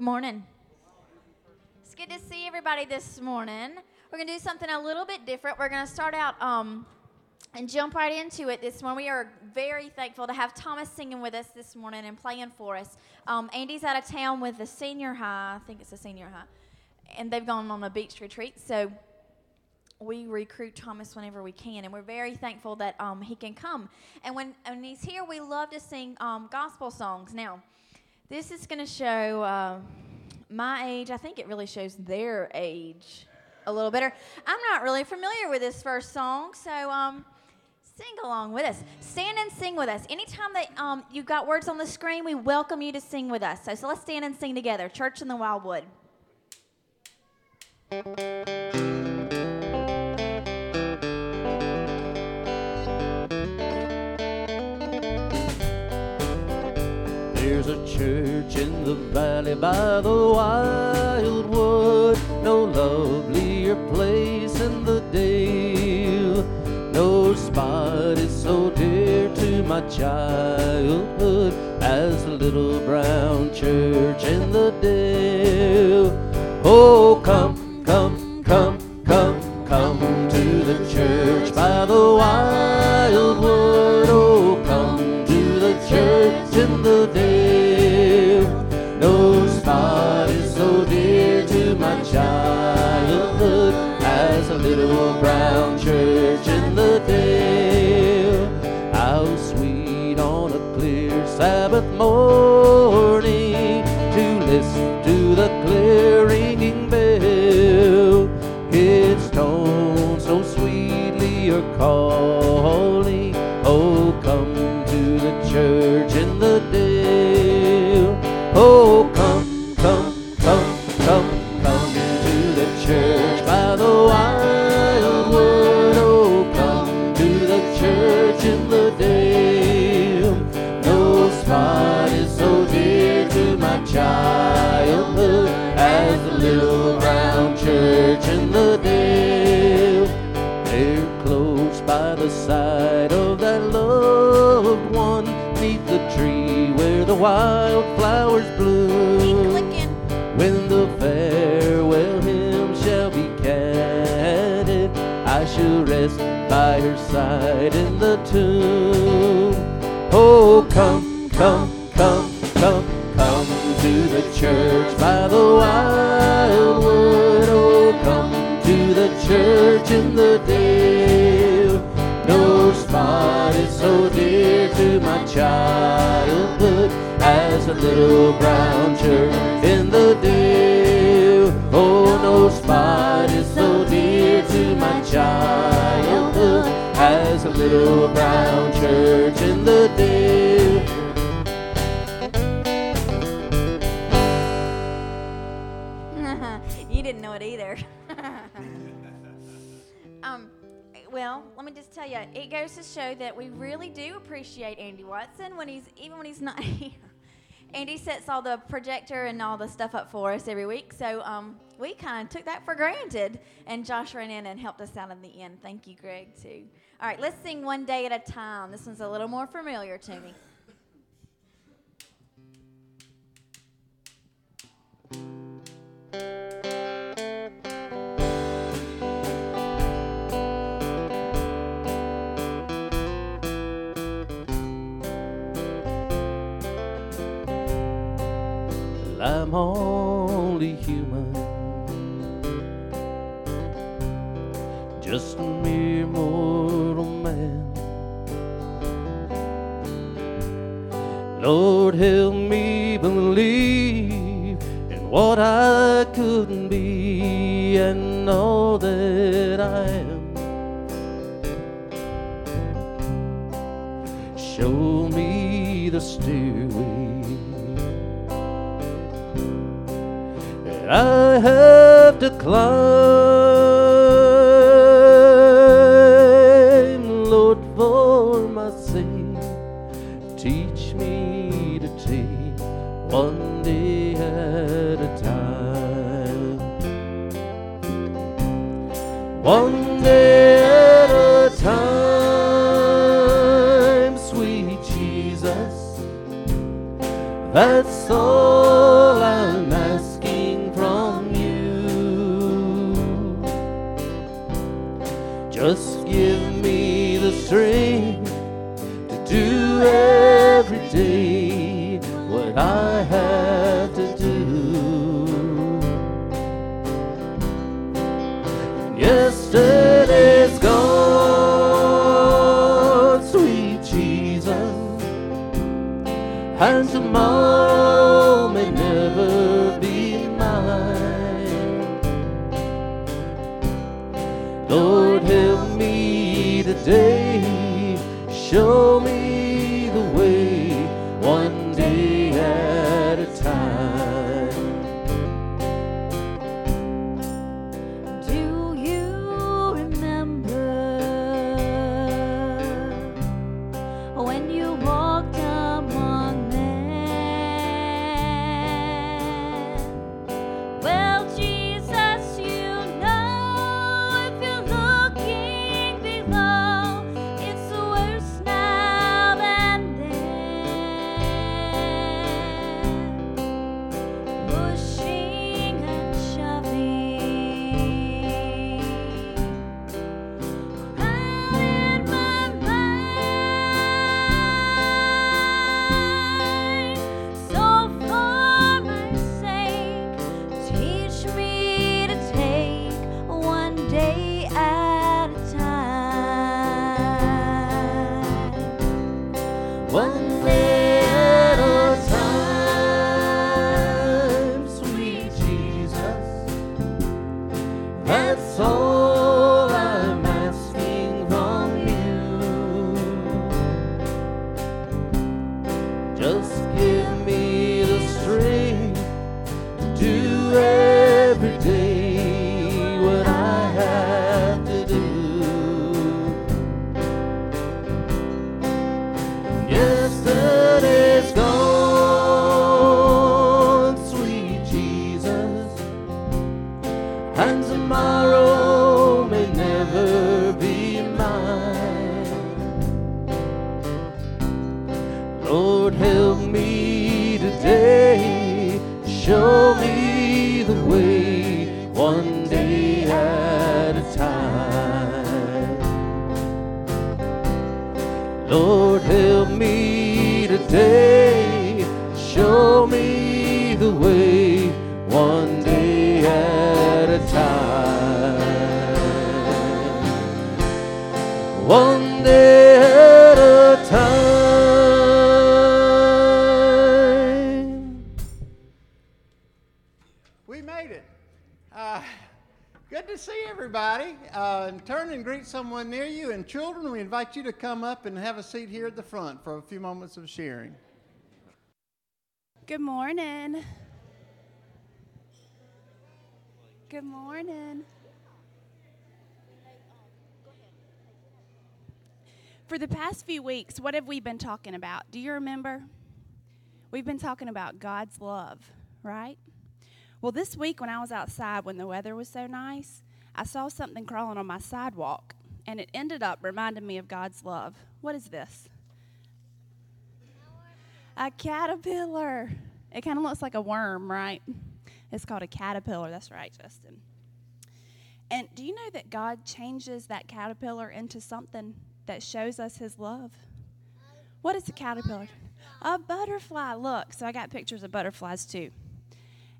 Good morning. It's good to see everybody this morning. We're going to do something a little bit different. We're going to start out um, and jump right into it this morning. We are very thankful to have Thomas singing with us this morning and playing for us. Um, Andy's out of town with the senior high, I think it's a senior high, and they've gone on a beach retreat. So we recruit Thomas whenever we can, and we're very thankful that um, he can come. And when, when he's here, we love to sing um, gospel songs. Now, this is going to show uh, my age. I think it really shows their age a little better. I'm not really familiar with this first song, so um, sing along with us. Stand and sing with us. Anytime that um, you've got words on the screen, we welcome you to sing with us. So, so let's stand and sing together. Church in the Wildwood. There's a church in the valley by the wildwood, no lovelier place in the dale. No spot is so dear to my childhood as the little brown church in the dale. Oh, come, come, come, come, come to the church by the wildwood. Oh, come to the church in the dale. So dear to my childhood as a little brown church in the dale. Oh, no spot is so dear to my childhood as a little brown church in the dale. Well, let me just tell you, it goes to show that we really do appreciate Andy Watson when he's even when he's not here. Andy sets all the projector and all the stuff up for us every week, so um, we kind of took that for granted. And Josh ran in and helped us out in the end. Thank you, Greg, too. All right, let's sing one day at a time. This one's a little more familiar to me. I'm only human, just a mere mortal man. Lord, help me believe in what I couldn't be and all that I am. Show me the stairway I have to and tomorrow greet someone near you. And children, we invite you to come up and have a seat here at the front for a few moments of sharing. Good morning. Good morning. For the past few weeks, what have we been talking about? Do you remember? We've been talking about God's love, right? Well, this week when I was outside when the weather was so nice, I saw something crawling on my sidewalk, and it ended up reminding me of God's love. What is this? A caterpillar. It kind of looks like a worm, right? It's called a caterpillar. That's right, Justin. And do you know that God changes that caterpillar into something that shows us his love? What is a caterpillar? A butterfly. Look, so I got pictures of butterflies too.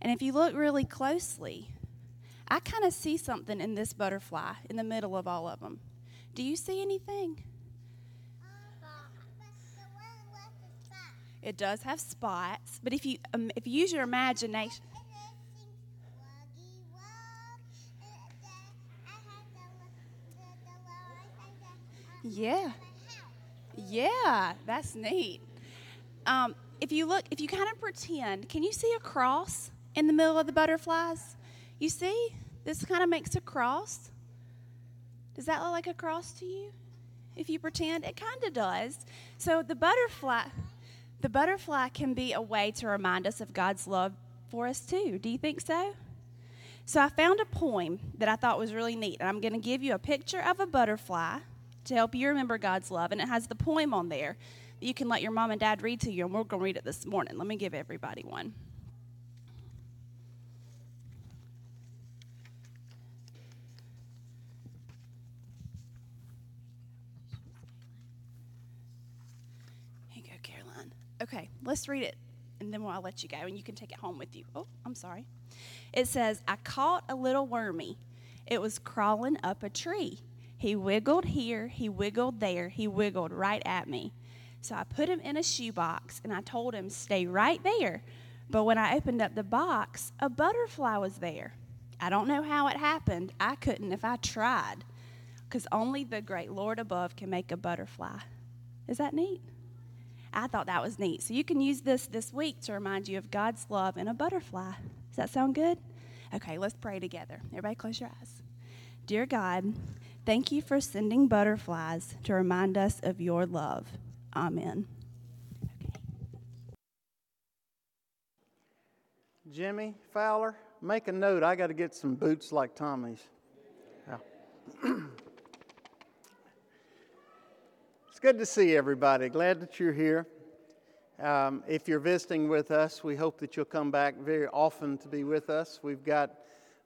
And if you look really closely, I kind of see something in this butterfly in the middle of all of them. Do you see anything? It does have spots, but if you um, if you use your imagination, yeah, yeah, that's neat. Um, if you look, if you kind of pretend, can you see a cross in the middle of the butterflies? You see, this kind of makes a cross. Does that look like a cross to you? If you pretend, it kind of does. So the butterfly, the butterfly can be a way to remind us of God's love for us too. Do you think so? So I found a poem that I thought was really neat, and I'm going to give you a picture of a butterfly to help you remember God's love, and it has the poem on there that you can let your mom and dad read to you, and we're going to read it this morning. Let me give everybody one. Okay, let's read it, and then I'll let you go, and you can take it home with you. Oh, I'm sorry. It says, I caught a little wormy. It was crawling up a tree. He wiggled here, he wiggled there, he wiggled right at me. So I put him in a shoebox and I told him, stay right there. But when I opened up the box, a butterfly was there. I don't know how it happened. I couldn't if I tried, because only the great Lord above can make a butterfly. Is that neat? I thought that was neat. So you can use this this week to remind you of God's love in a butterfly. Does that sound good? Okay, let's pray together. Everybody, close your eyes. Dear God, thank you for sending butterflies to remind us of your love. Amen. Jimmy Fowler, make a note. I got to get some boots like Tommy's. Yeah. it's good to see everybody. Glad that you're here. Um, if you're visiting with us, we hope that you'll come back very often to be with us. We've got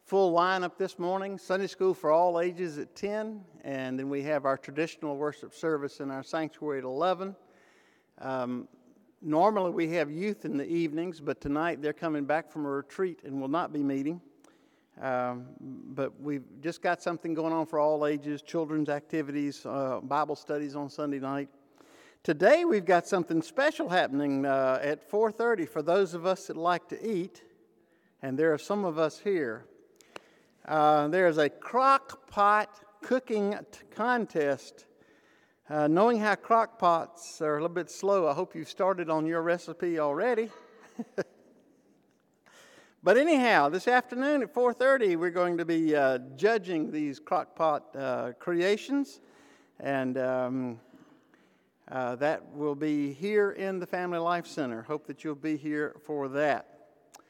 full lineup this morning Sunday school for all ages at 10, and then we have our traditional worship service in our sanctuary at 11. Um, Normally, we have youth in the evenings, but tonight they're coming back from a retreat and will not be meeting. Um, but we've just got something going on for all ages children's activities, uh, Bible studies on Sunday night. Today, we've got something special happening uh, at 4.30 for those of us that like to eat, and there are some of us here. Uh, there's a crock pot cooking t- contest uh, knowing how crock pots are a little bit slow, I hope you've started on your recipe already. but anyhow, this afternoon at 4:30, we're going to be uh, judging these crock pot uh, creations, and um, uh, that will be here in the Family Life Center. Hope that you'll be here for that. I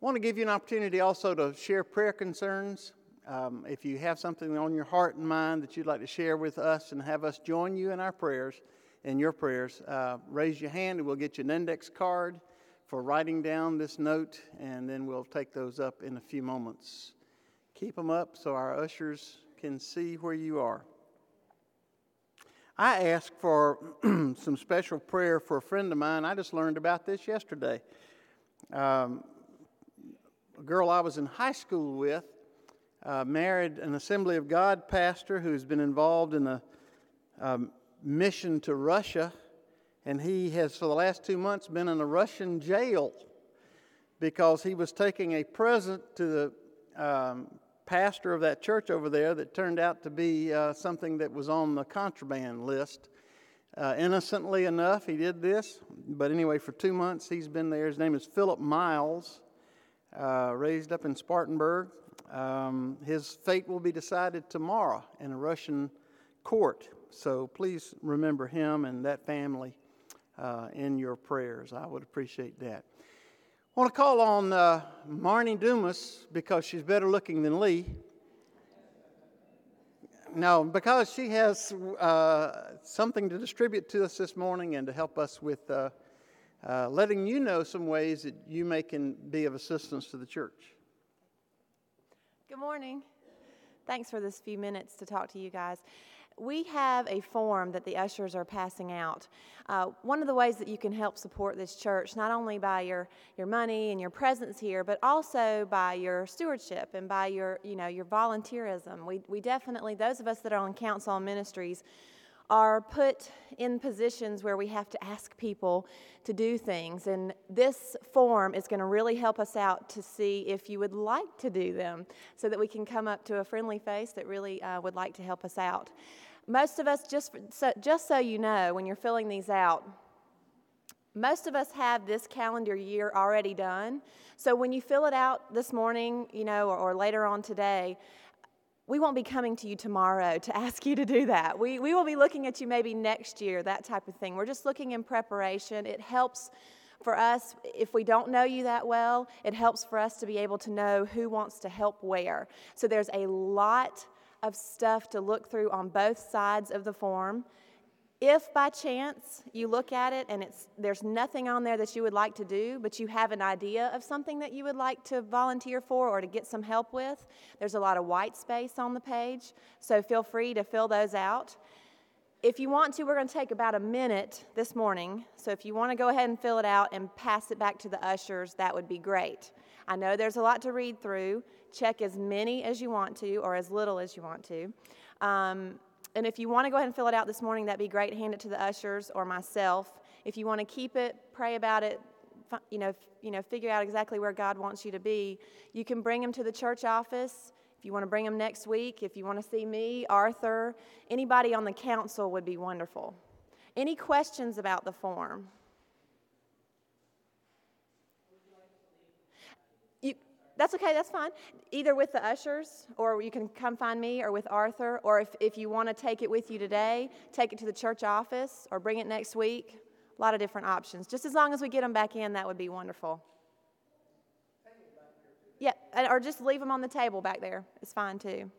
want to give you an opportunity also to share prayer concerns. Um, if you have something on your heart and mind that you'd like to share with us and have us join you in our prayers, in your prayers, uh, raise your hand and we'll get you an index card for writing down this note, and then we'll take those up in a few moments. Keep them up so our ushers can see where you are. I asked for some special prayer for a friend of mine. I just learned about this yesterday. Um, a girl I was in high school with uh, married an Assembly of God pastor who's been involved in a um, mission to Russia, and he has, for the last two months, been in a Russian jail because he was taking a present to the um, pastor of that church over there that turned out to be uh, something that was on the contraband list. Uh, innocently enough, he did this, but anyway, for two months he's been there. His name is Philip Miles, uh, raised up in Spartanburg. Um, his fate will be decided tomorrow in a Russian court. So please remember him and that family uh, in your prayers. I would appreciate that. I want to call on uh, Marnie Dumas because she's better looking than Lee. No, because she has uh, something to distribute to us this morning and to help us with uh, uh, letting you know some ways that you may can be of assistance to the church. Good morning. Thanks for this few minutes to talk to you guys. We have a form that the ushers are passing out. Uh, one of the ways that you can help support this church, not only by your, your money and your presence here, but also by your stewardship and by your, you know, your volunteerism. We, we definitely, those of us that are on council on ministries, are put in positions where we have to ask people to do things. And this form is going to really help us out to see if you would like to do them so that we can come up to a friendly face that really uh, would like to help us out. Most of us, just, so, just so you know, when you're filling these out, most of us have this calendar year already done. So when you fill it out this morning, you know, or, or later on today, we won't be coming to you tomorrow to ask you to do that. We, we will be looking at you maybe next year, that type of thing. We're just looking in preparation. It helps for us, if we don't know you that well, it helps for us to be able to know who wants to help where. So there's a lot of stuff to look through on both sides of the form. If by chance you look at it and it's, there's nothing on there that you would like to do, but you have an idea of something that you would like to volunteer for or to get some help with, there's a lot of white space on the page, so feel free to fill those out. If you want to, we're going to take about a minute this morning. So if you want to go ahead and fill it out and pass it back to the ushers, that would be great. I know there's a lot to read through. Check as many as you want to or as little as you want to. Um, and if you want to go ahead and fill it out this morning, that'd be great. Hand it to the ushers or myself. If you want to keep it, pray about it, you know, you know, figure out exactly where God wants you to be. You can bring them to the church office. If you want to bring them next week, if you want to see me, Arthur, anybody on the council would be wonderful. Any questions about the form? You, that's okay, that's fine. Either with the ushers, or you can come find me, or with Arthur, or if, if you want to take it with you today, take it to the church office, or bring it next week. A lot of different options. Just as long as we get them back in, that would be wonderful. Yeah, or just leave them on the table back there. It's fine too.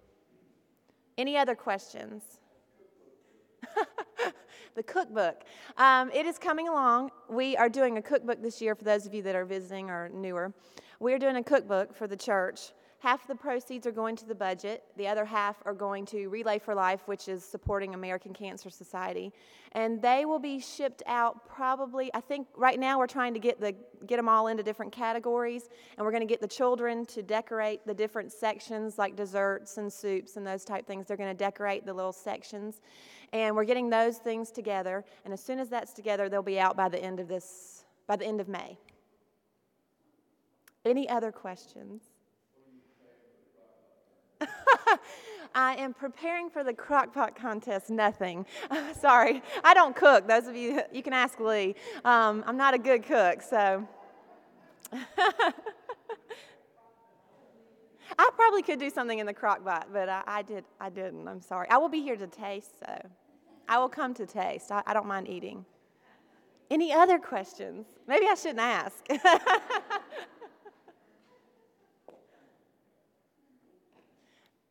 Any other questions? The cookbook. Um, it is coming along. We are doing a cookbook this year for those of you that are visiting or newer. We're doing a cookbook for the church. Half the proceeds are going to the budget, the other half are going to Relay for Life, which is supporting American Cancer Society. And they will be shipped out probably, I think right now we're trying to get, the, get them all into different categories, and we're going to get the children to decorate the different sections like desserts and soups and those type things. They're going to decorate the little sections. And we're getting those things together, and as soon as that's together, they'll be out by the end of this, by the end of May. Any other questions? I am preparing for the crockpot contest. Nothing. Sorry, I don't cook. Those of you, you can ask Lee. Um, I'm not a good cook, so. I probably could do something in the crockpot, but I, I, did. I didn't. I'm sorry. I will be here to taste, so I will come to taste. I, I don't mind eating. Any other questions? Maybe I shouldn't ask.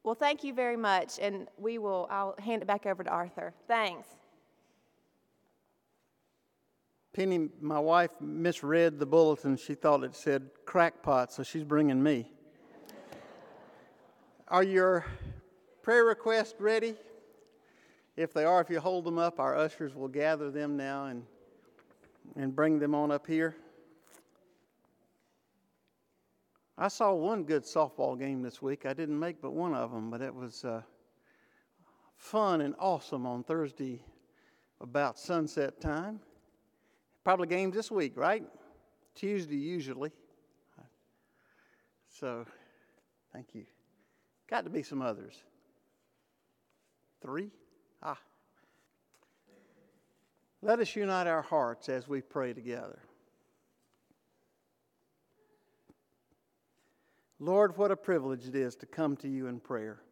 Well, thank you very much, and we will. I'll hand it back over to Arthur. Thanks. Penny, my wife, misread the bulletin. She thought it said crackpot, so she's bringing me. Are your prayer requests ready? If they are, if you hold them up, our ushers will gather them now and, and bring them on up here. I saw one good softball game this week. I didn't make but one of them, but it was uh, fun and awesome on Thursday about sunset time. Probably games this week, right? Tuesday, usually. So, thank you. Got to be some others. Three? Ah. Let us unite our hearts as we pray together. Lord, what a privilege it is to come to you in prayer,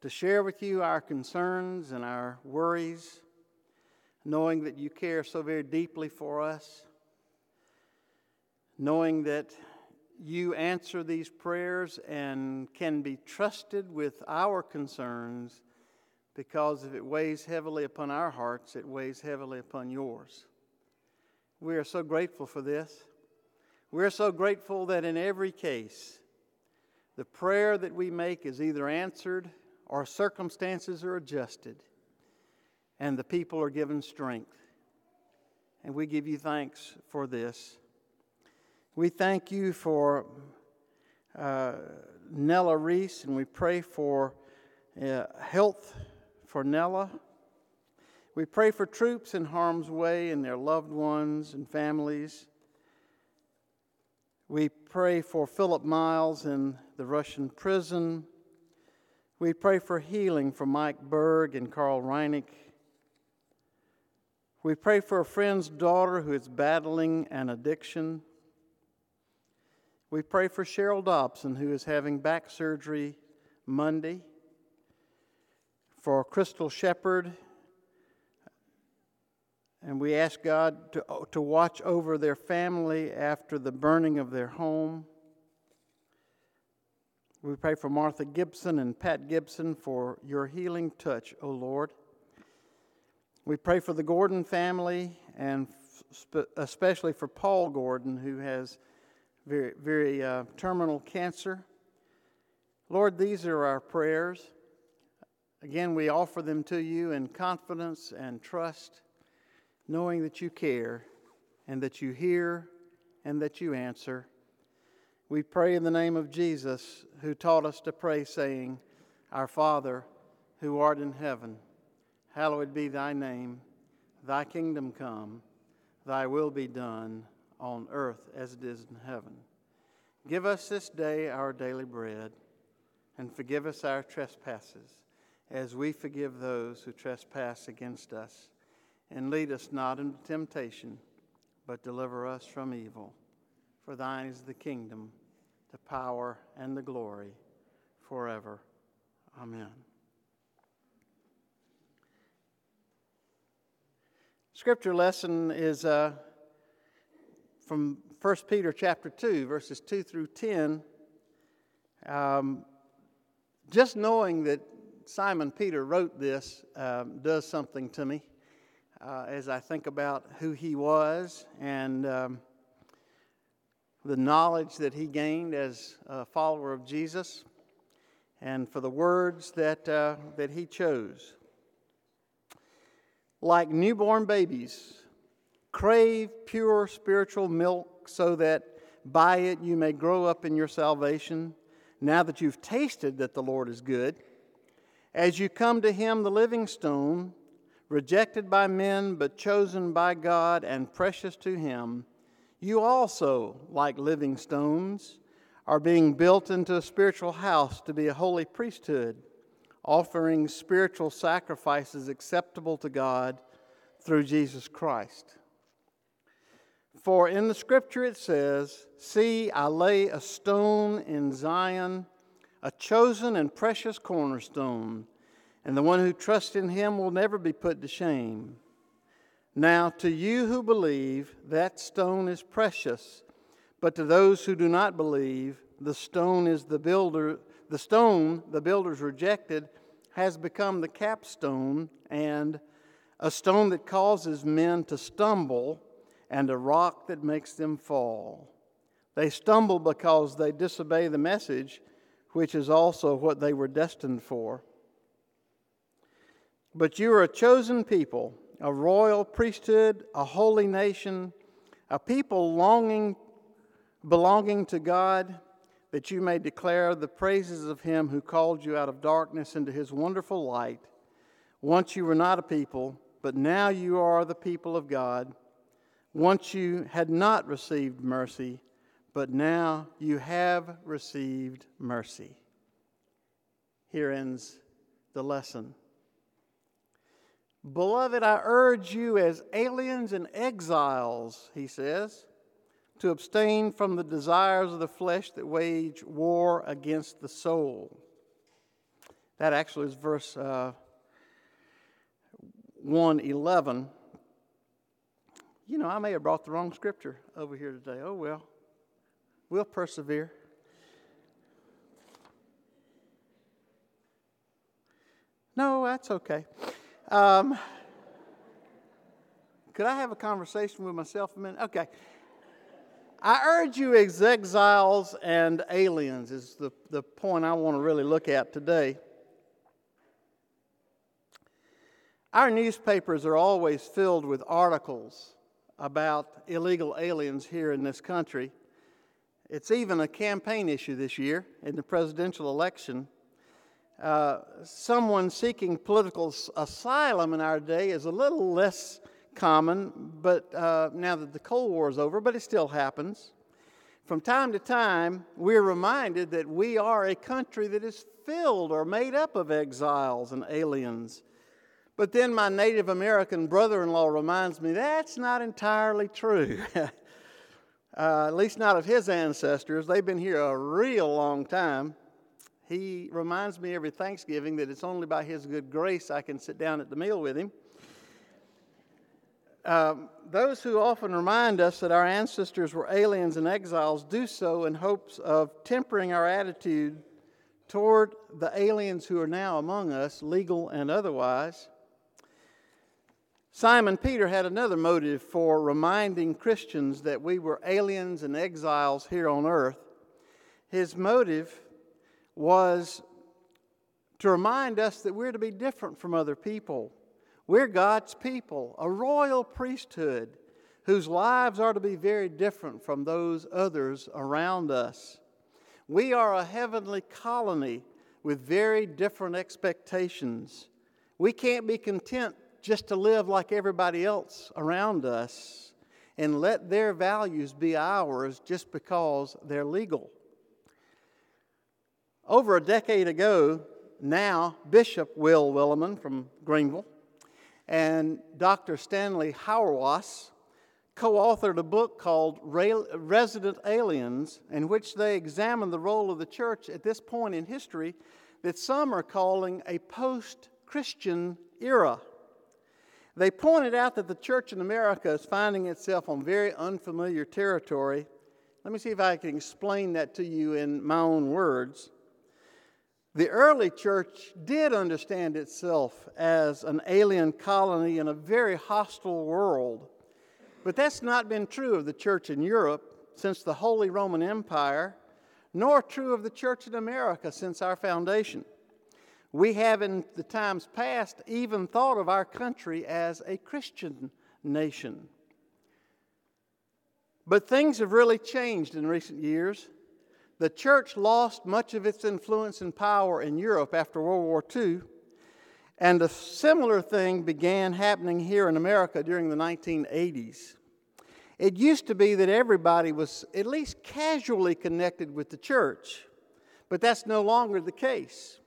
to share with you our concerns and our worries, knowing that you care so very deeply for us, knowing that you answer these prayers and can be trusted with our concerns because if it weighs heavily upon our hearts, it weighs heavily upon yours. We are so grateful for this. We're so grateful that in every case, the prayer that we make is either answered or circumstances are adjusted and the people are given strength. And we give you thanks for this. We thank you for uh, Nella Reese and we pray for uh, health for Nella. We pray for troops in harm's way and their loved ones and families. We pray for Philip Miles in the Russian prison. We pray for healing for Mike Berg and Carl Reinick. We pray for a friend's daughter who is battling an addiction. We pray for Cheryl Dobson, who is having back surgery Monday. For Crystal Shepard and we ask God to, to watch over their family after the burning of their home. We pray for Martha Gibson and Pat Gibson for your healing touch, O Lord. We pray for the Gordon family and especially for Paul Gordon, who has very, very uh, terminal cancer. Lord, these are our prayers. Again, we offer them to you in confidence and trust knowing that you care and that you hear and that you answer. We pray in the name of Jesus, who taught us to pray, saying, Our Father, who art in heaven, hallowed be thy name. Thy kingdom come, thy will be done on earth as it is in heaven. Give us this day our daily bread, and forgive us our trespasses as we forgive those who trespass against us. And lead us not into temptation, but deliver us from evil. For thine is the kingdom, the power, and the glory forever. Amen. Scripture lesson is uh, from 1 Peter chapter 2, verses 2 through 10. Um, just knowing that Simon Peter wrote this um, does something to me uh, as I think about who he was and um, the knowledge that he gained as a follower of Jesus, and for the words that, uh, that he chose. Like newborn babies, crave pure spiritual milk so that by it you may grow up in your salvation, now that you've tasted that the Lord is good. As you come to him, the living stone, rejected by men but chosen by God and precious to him, you also, like living stones, are being built into a spiritual house to be a holy priesthood, offering spiritual sacrifices acceptable to God through Jesus Christ. For in the scripture it says, See, I lay a stone in Zion a chosen and precious cornerstone, and the one who trusts in him will never be put to shame. Now, to you who believe, that stone is precious, but to those who do not believe, the stone is the builder, the stone the builders rejected has become the capstone and a stone that causes men to stumble and a rock that makes them fall. They stumble because they disobey the message which is also what they were destined for. But you are a chosen people, a royal priesthood, a holy nation, a people longing, belonging to God, that you may declare the praises of him who called you out of darkness into his wonderful light. Once you were not a people, but now you are the people of God. Once you had not received mercy, but now you have received mercy. Here ends the lesson. Beloved, I urge you as aliens and exiles, he says, to abstain from the desires of the flesh that wage war against the soul. That actually is verse uh, 111. You know, I may have brought the wrong scripture over here today. Oh, well. We'll persevere. No, that's okay. Um, could I have a conversation with myself a minute? Okay. I urge you exiles and aliens, is the, the point I want to really look at today. Our newspapers are always filled with articles about illegal aliens here in this country. It's even a campaign issue this year in the presidential election. Uh, someone seeking political asylum in our day is a little less common, but uh, now that the Cold War is over, but it still happens. From time to time, we're reminded that we are a country that is filled or made up of exiles and aliens. But then my Native American brother in law reminds me that's not entirely true. uh, at least not of his ancestors. They've been here a real long time. He reminds me every Thanksgiving that it's only by his good grace I can sit down at the meal with him. Um, those who often remind us that our ancestors were aliens and exiles do so in hopes of tempering our attitude toward the aliens who are now among us, legal and otherwise. Simon Peter had another motive for reminding Christians that we were aliens and exiles here on earth. His motive was to remind us that we're to be different from other people. We're God's people, a royal priesthood whose lives are to be very different from those others around us. We are a heavenly colony with very different expectations. We can't be content just to live like everybody else around us and let their values be ours just because they're legal. Over a decade ago, now Bishop Will Willimon from Greenville, and Dr. Stanley Hauerwas co authored a book called Resident Aliens, in which they examine the role of the church at this point in history that some are calling a post Christian era. They pointed out that the church in America is finding itself on very unfamiliar territory. Let me see if I can explain that to you in my own words. The early church did understand itself as an alien colony in a very hostile world. But that's not been true of the church in Europe since the Holy Roman Empire, nor true of the church in America since our foundation. We have in the times past even thought of our country as a Christian nation. But things have really changed in recent years. The church lost much of its influence and power in Europe after World War II, and a similar thing began happening here in America during the 1980s. It used to be that everybody was at least casually connected with the church, but that's no longer the case.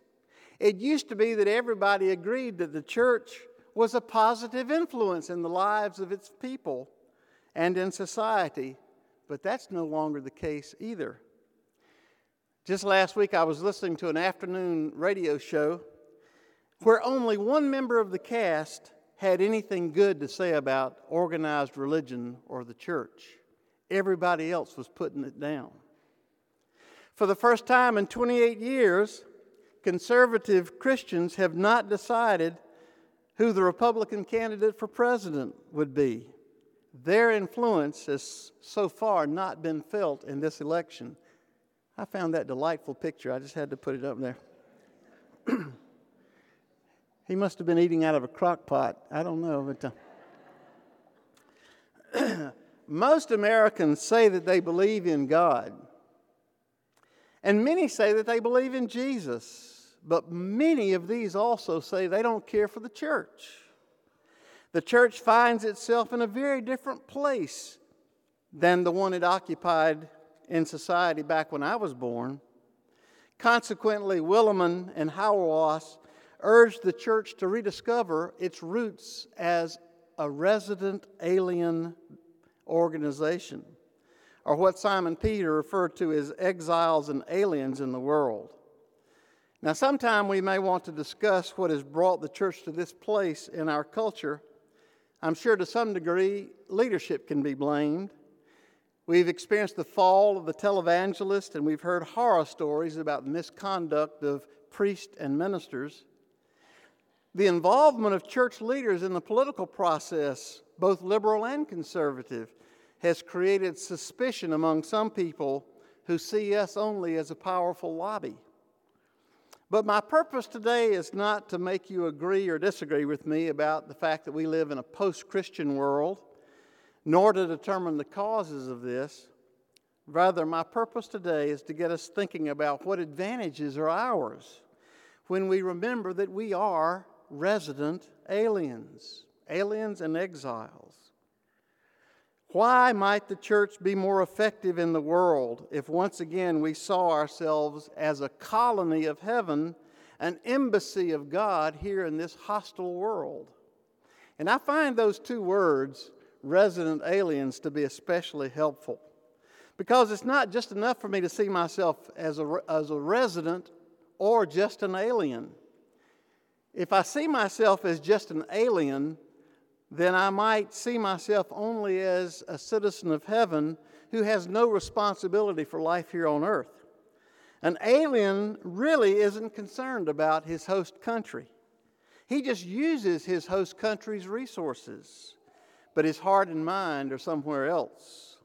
It used to be that everybody agreed that the church was a positive influence in the lives of its people and in society, but that's no longer the case either. Just last week, I was listening to an afternoon radio show where only one member of the cast had anything good to say about organized religion or the church. Everybody else was putting it down. For the first time in 28 years, conservative Christians have not decided who the Republican candidate for president would be. Their influence has so far not been felt in this election. I found that delightful picture. I just had to put it up there. he must have been eating out of a crock pot. I don't know, but uh, most Americans say that they believe in God. And many say that they believe in Jesus. But many of these also say they don't care for the church. The church finds itself in a very different place than the one it occupied in society back when I was born. Consequently, Willimon and Hauerwas urged the church to rediscover its roots as a resident alien organization, or what Simon Peter referred to as exiles and aliens in the world. Now, sometime we may want to discuss what has brought the church to this place in our culture. I'm sure to some degree leadership can be blamed. We've experienced the fall of the televangelist, and we've heard horror stories about misconduct of priests and ministers. The involvement of church leaders in the political process, both liberal and conservative, has created suspicion among some people who see us only as a powerful lobby. But my purpose today is not to make you agree or disagree with me about the fact that we live in a post Christian world, nor to determine the causes of this. Rather, my purpose today is to get us thinking about what advantages are ours when we remember that we are resident aliens, aliens and exiles. Why might the church be more effective in the world if once again we saw ourselves as a colony of heaven, an embassy of God here in this hostile world? And I find those two words, resident aliens, to be especially helpful. Because it's not just enough for me to see myself as a, as a resident or just an alien. If I see myself as just an alien, then I might see myself only as a citizen of heaven who has no responsibility for life here on earth. An alien really isn't concerned about his host country. He just uses his host country's resources, but his heart and mind are somewhere else.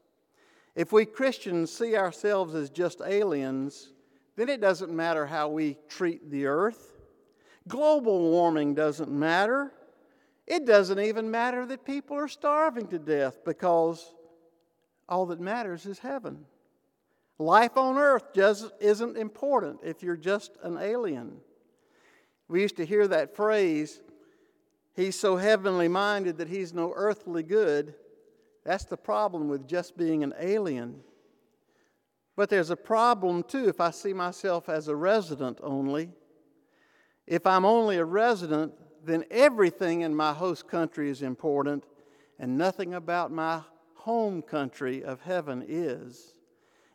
If we Christians see ourselves as just aliens, then it doesn't matter how we treat the earth. Global warming doesn't matter. It doesn't even matter that people are starving to death because all that matters is heaven. Life on earth just isn't important if you're just an alien. We used to hear that phrase, he's so heavenly minded that he's no earthly good. That's the problem with just being an alien. But there's a problem too if I see myself as a resident only. If I'm only a resident, then everything in my host country is important, and nothing about my home country of heaven is.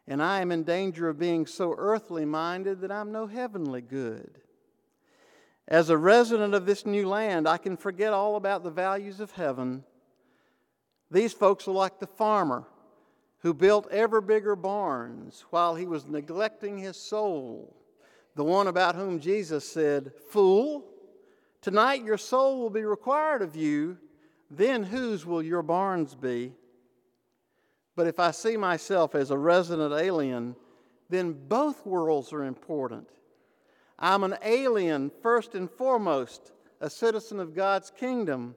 And I am in danger of being so earthly minded that I'm no heavenly good. As a resident of this new land, I can forget all about the values of heaven. These folks are like the farmer who built ever bigger barns while he was neglecting his soul, the one about whom Jesus said, Fool, tonight your soul will be required of you, then whose will your barns be? But if I see myself as a resident alien, then both worlds are important. I'm an alien, first and foremost, a citizen of God's kingdom,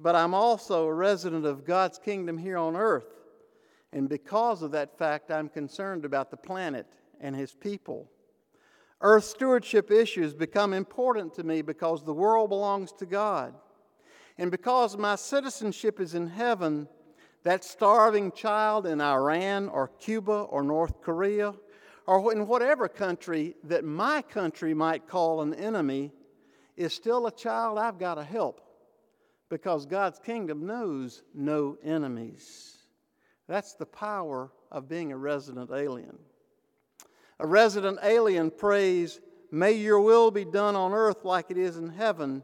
but I'm also a resident of God's kingdom here on earth. And because of that fact, I'm concerned about the planet and his people. Earth stewardship issues become important to me because the world belongs to God. And because my citizenship is in heaven, that starving child in Iran or Cuba or North Korea or in whatever country that my country might call an enemy is still a child I've got to help because God's kingdom knows no enemies. That's the power of being a resident alien. A resident alien prays, May your will be done on earth like it is in heaven,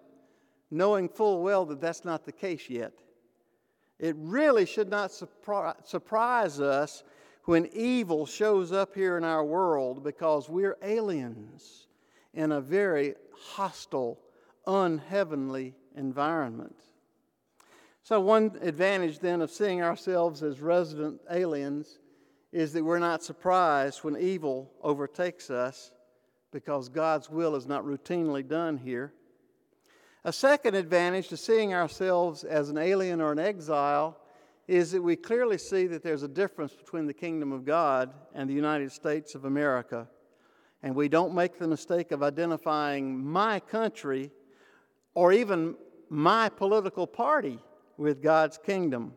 knowing full well that that's not the case yet. It really should not surpri- surprise us when evil shows up here in our world because we're aliens in a very hostile, unheavenly environment. So, one advantage then of seeing ourselves as resident aliens is that we're not surprised when evil overtakes us because God's will is not routinely done here. A second advantage to seeing ourselves as an alien or an exile is that we clearly see that there's a difference between the kingdom of God and the United States of America. And we don't make the mistake of identifying my country or even my political party with God's kingdom.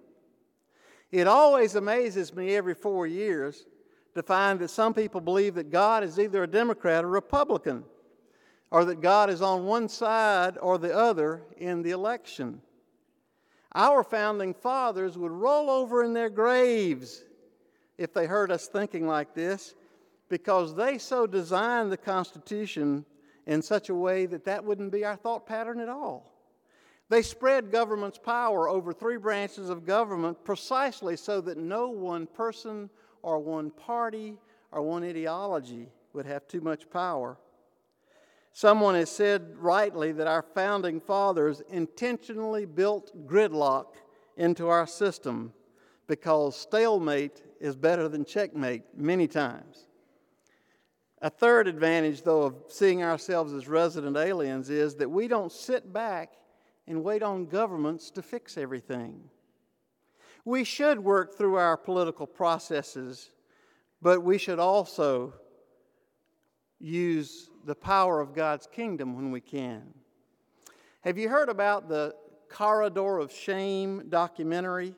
It always amazes me every four years to find that some people believe that God is either a Democrat or Republican or that God is on one side or the other in the election. Our founding fathers would roll over in their graves if they heard us thinking like this because they so designed the Constitution in such a way that that wouldn't be our thought pattern at all. They spread government's power over three branches of government precisely so that no one person or one party or one ideology would have too much power. Someone has said rightly that our founding fathers intentionally built gridlock into our system because stalemate is better than checkmate many times. A third advantage, though, of seeing ourselves as resident aliens is that we don't sit back and wait on governments to fix everything. We should work through our political processes, but we should also use the power of God's kingdom when we can. Have you heard about the Corridor of Shame documentary?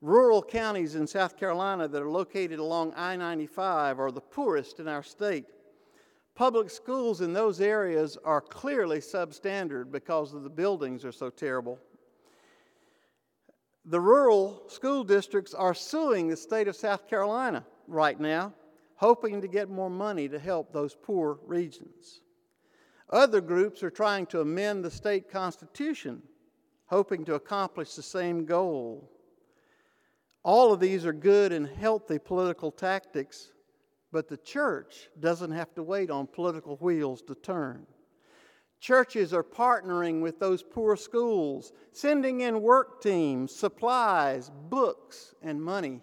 Rural counties in South Carolina that are located along I 95 are the poorest in our state. Public schools in those areas are clearly substandard because of the buildings are so terrible. The rural school districts are suing the state of South Carolina right now hoping to get more money to help those poor regions. Other groups are trying to amend the state constitution, hoping to accomplish the same goal. All of these are good and healthy political tactics, but the church doesn't have to wait on political wheels to turn. Churches are partnering with those poor schools, sending in work teams, supplies, books, and money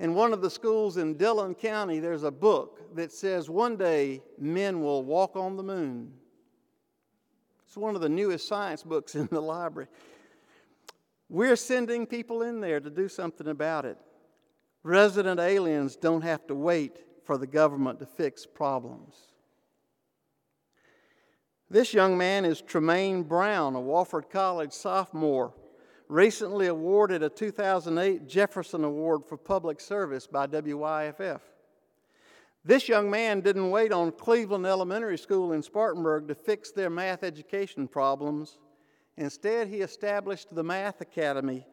in one of the schools in Dillon County, there's a book that says one day men will walk on the moon. It's one of the newest science books in the library. We're sending people in there to do something about it. Resident aliens don't have to wait for the government to fix problems. This young man is Tremaine Brown, a Wofford College sophomore recently awarded a 2008 Jefferson Award for Public Service by WYFF. This young man didn't wait on Cleveland Elementary School in Spartanburg to fix their math education problems. Instead, he established the Math Academy,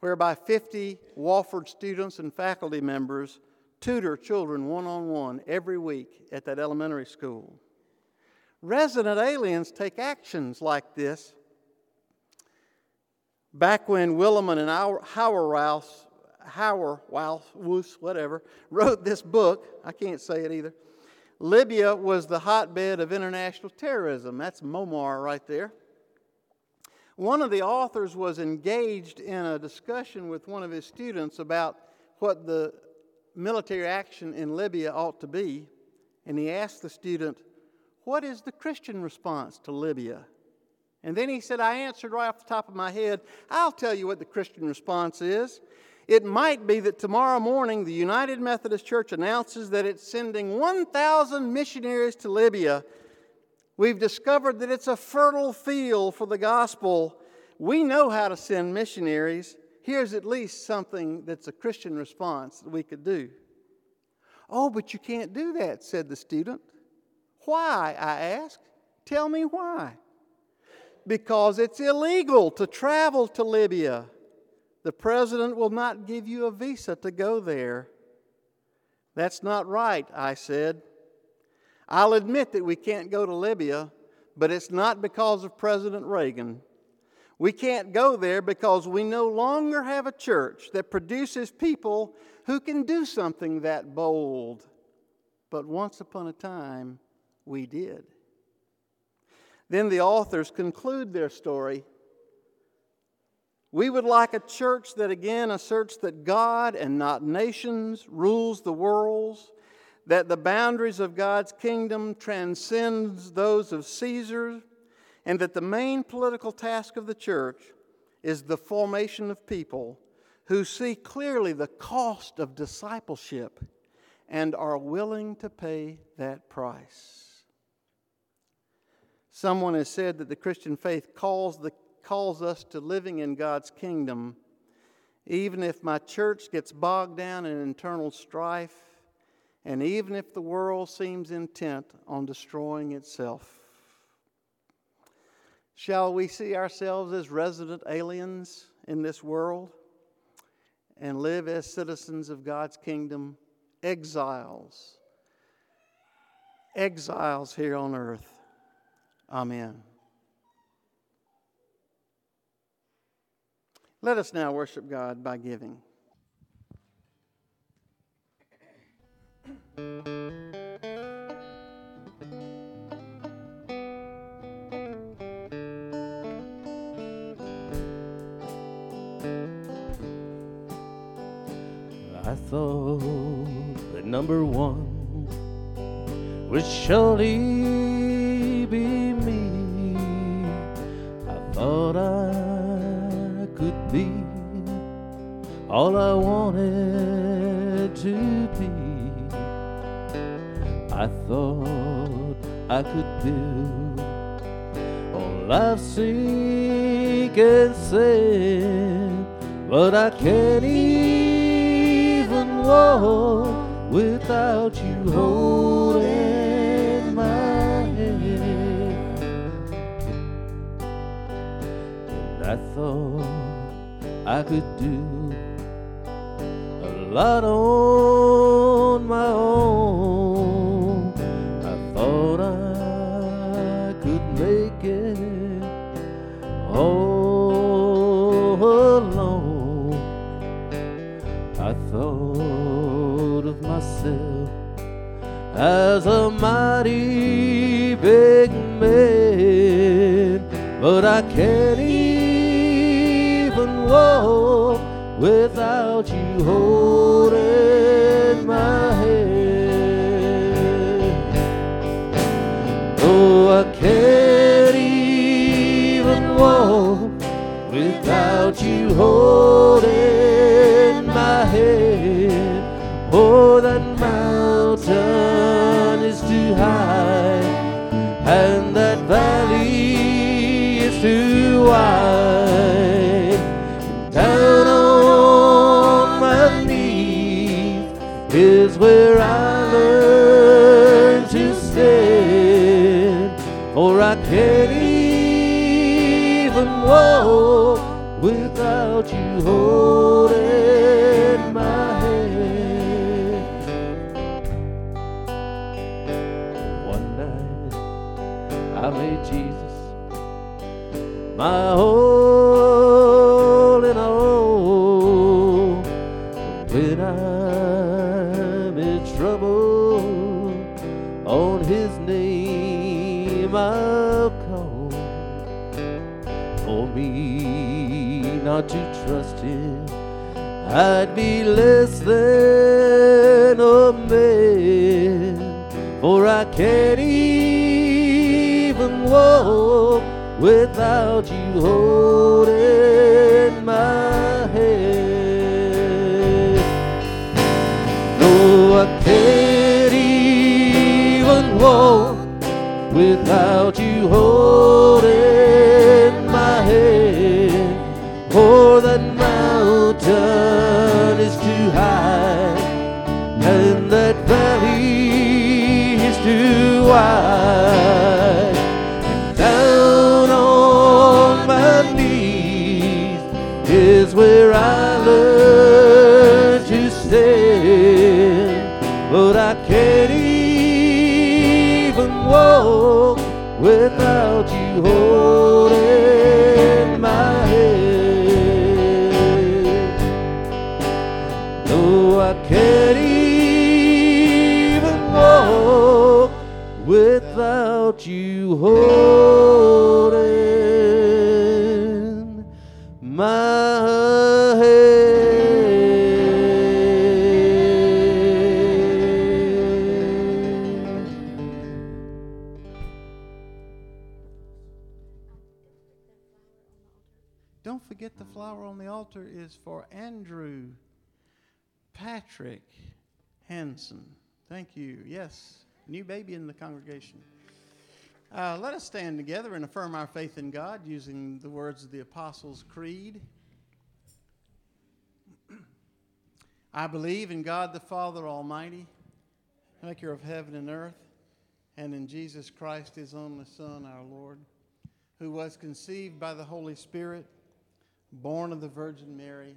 whereby 50 Wofford students and faculty members tutor children one on one every week at that elementary school. Resident aliens take actions like this. Back when Willimon and Hauerwas, Hauerwas, whatever, wrote this book, I can't say it either. Libya was the hotbed of international terrorism. That's Momar right there. One of the authors was engaged in a discussion with one of his students about what the military action in Libya ought to be, and he asked the student, What is the Christian response to Libya? And then he said, I answered right off the top of my head, I'll tell you what the Christian response is. It might be that tomorrow morning the United Methodist Church announces that it's sending 1,000 missionaries to Libya. We've discovered that it's a fertile field for the gospel. We know how to send missionaries here's at least something that's a Christian response that we could do. Oh, but you can't do that, said the student. Why? I asked. Tell me why. Because it's illegal to travel to Libya. The president will not give you a visa to go there. That's not right, I said. I'll admit that we can't go to Libya, but it's not because of President Reagan. We can't go there because we no longer have a church that produces people who can do something that bold. But once upon a time, we did. Then the authors conclude their story. We would like a church that again asserts that God and not nations rules the worlds, that the boundaries of God's kingdom transcends those of Caesar, and that the main political task of the church is the formation of people who see clearly the cost of discipleship and are willing to pay that price. Someone has said that the Christian faith calls, the, calls us to living in God's kingdom, even if my church gets bogged down in internal strife, and even if the world seems intent on destroying itself. Shall we see ourselves as resident aliens in this world and live as citizens of God's kingdom, exiles? Exiles here on earth. Amen. Let us now worship God by giving. I thought that number one would surely be thought I could be all I wanted to be. I thought I could do all life's sink and sand, but I can't even walk without you holding thought I could do a lot on my own. I thought I could make it all alone. I thought of myself as a mighty big man, but I can't without you holding Jesus. My all No, I can't even walk without you holding my hand. Don't forget the flower on the altar is for Andrew Patrick Hanson. Thank you. Yes, new baby in the congregation. Uh, let us stand together and affirm our faith in God using the words of the Apostles' Creed. I believe in God the Father Almighty, maker of heaven and earth, and in Jesus Christ, his only Son, our Lord, who was conceived by the Holy Spirit, born of the Virgin Mary,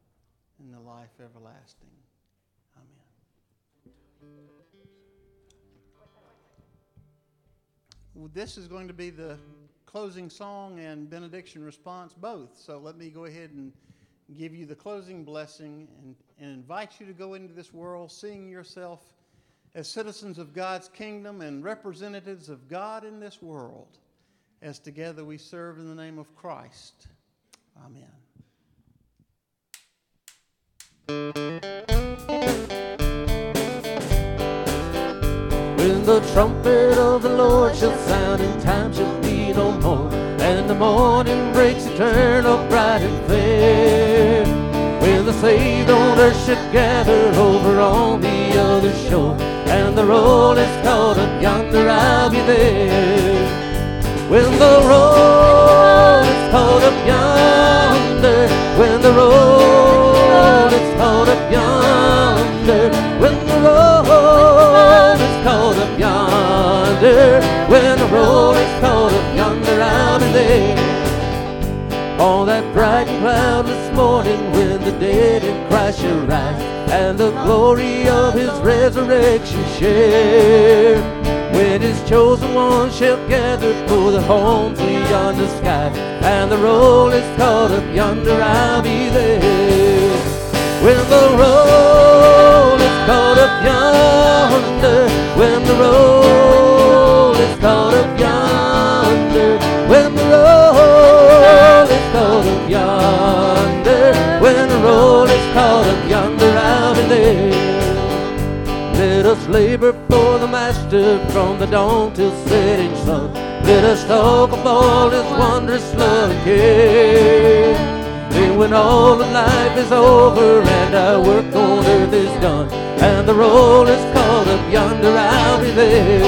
and the life everlasting. Amen. Well, this is going to be the closing song and benediction response both. So let me go ahead and give you the closing blessing and, and invite you to go into this world seeing yourself as citizens of God's kingdom and representatives of God in this world as together we serve in the name of Christ. Amen. When the trumpet of the Lord shall sound and time shall be no oh, more, and the morning breaks eternal bright and fair. When the saved on earth should gather over on the other shore, and the roll is called up yonder, I'll be there. When the roll is called up yonder, when the roll called up yonder, when the roll is called up yonder, when the roll is called up yonder, I'll be there. On that bright and cloudless morning when the dead in Christ shall rise, and the glory of his resurrection share. When his chosen ones shall gather for the home beyond the sky, and the roll is called up yonder, I'll be there. When the roll is called up yonder, when the roll is called up yonder, when the roll is called up yonder, when the roll is called up yonder, I'll be there. Let us labor for the Master from the dawn till setting sun. Let us talk of all His wondrous love care. When all of life is over and our work on earth is done, and the roll is called up yonder, I'll be there.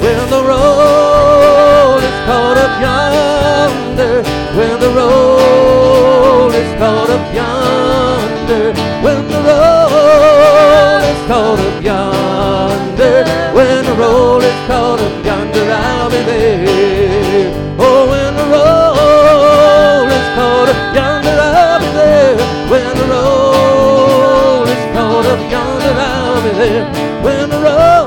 When the roll is called up yonder, when the roll is called up yonder, when the roll is called up yonder, when the roll is called up yonder, I'll be there. There. When the roll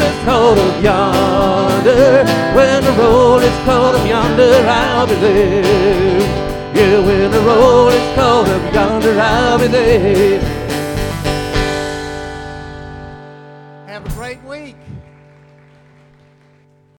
is called up yonder, when the roll is called up yonder, I'll be there. Yeah, when the roll is called up yonder, I'll be there.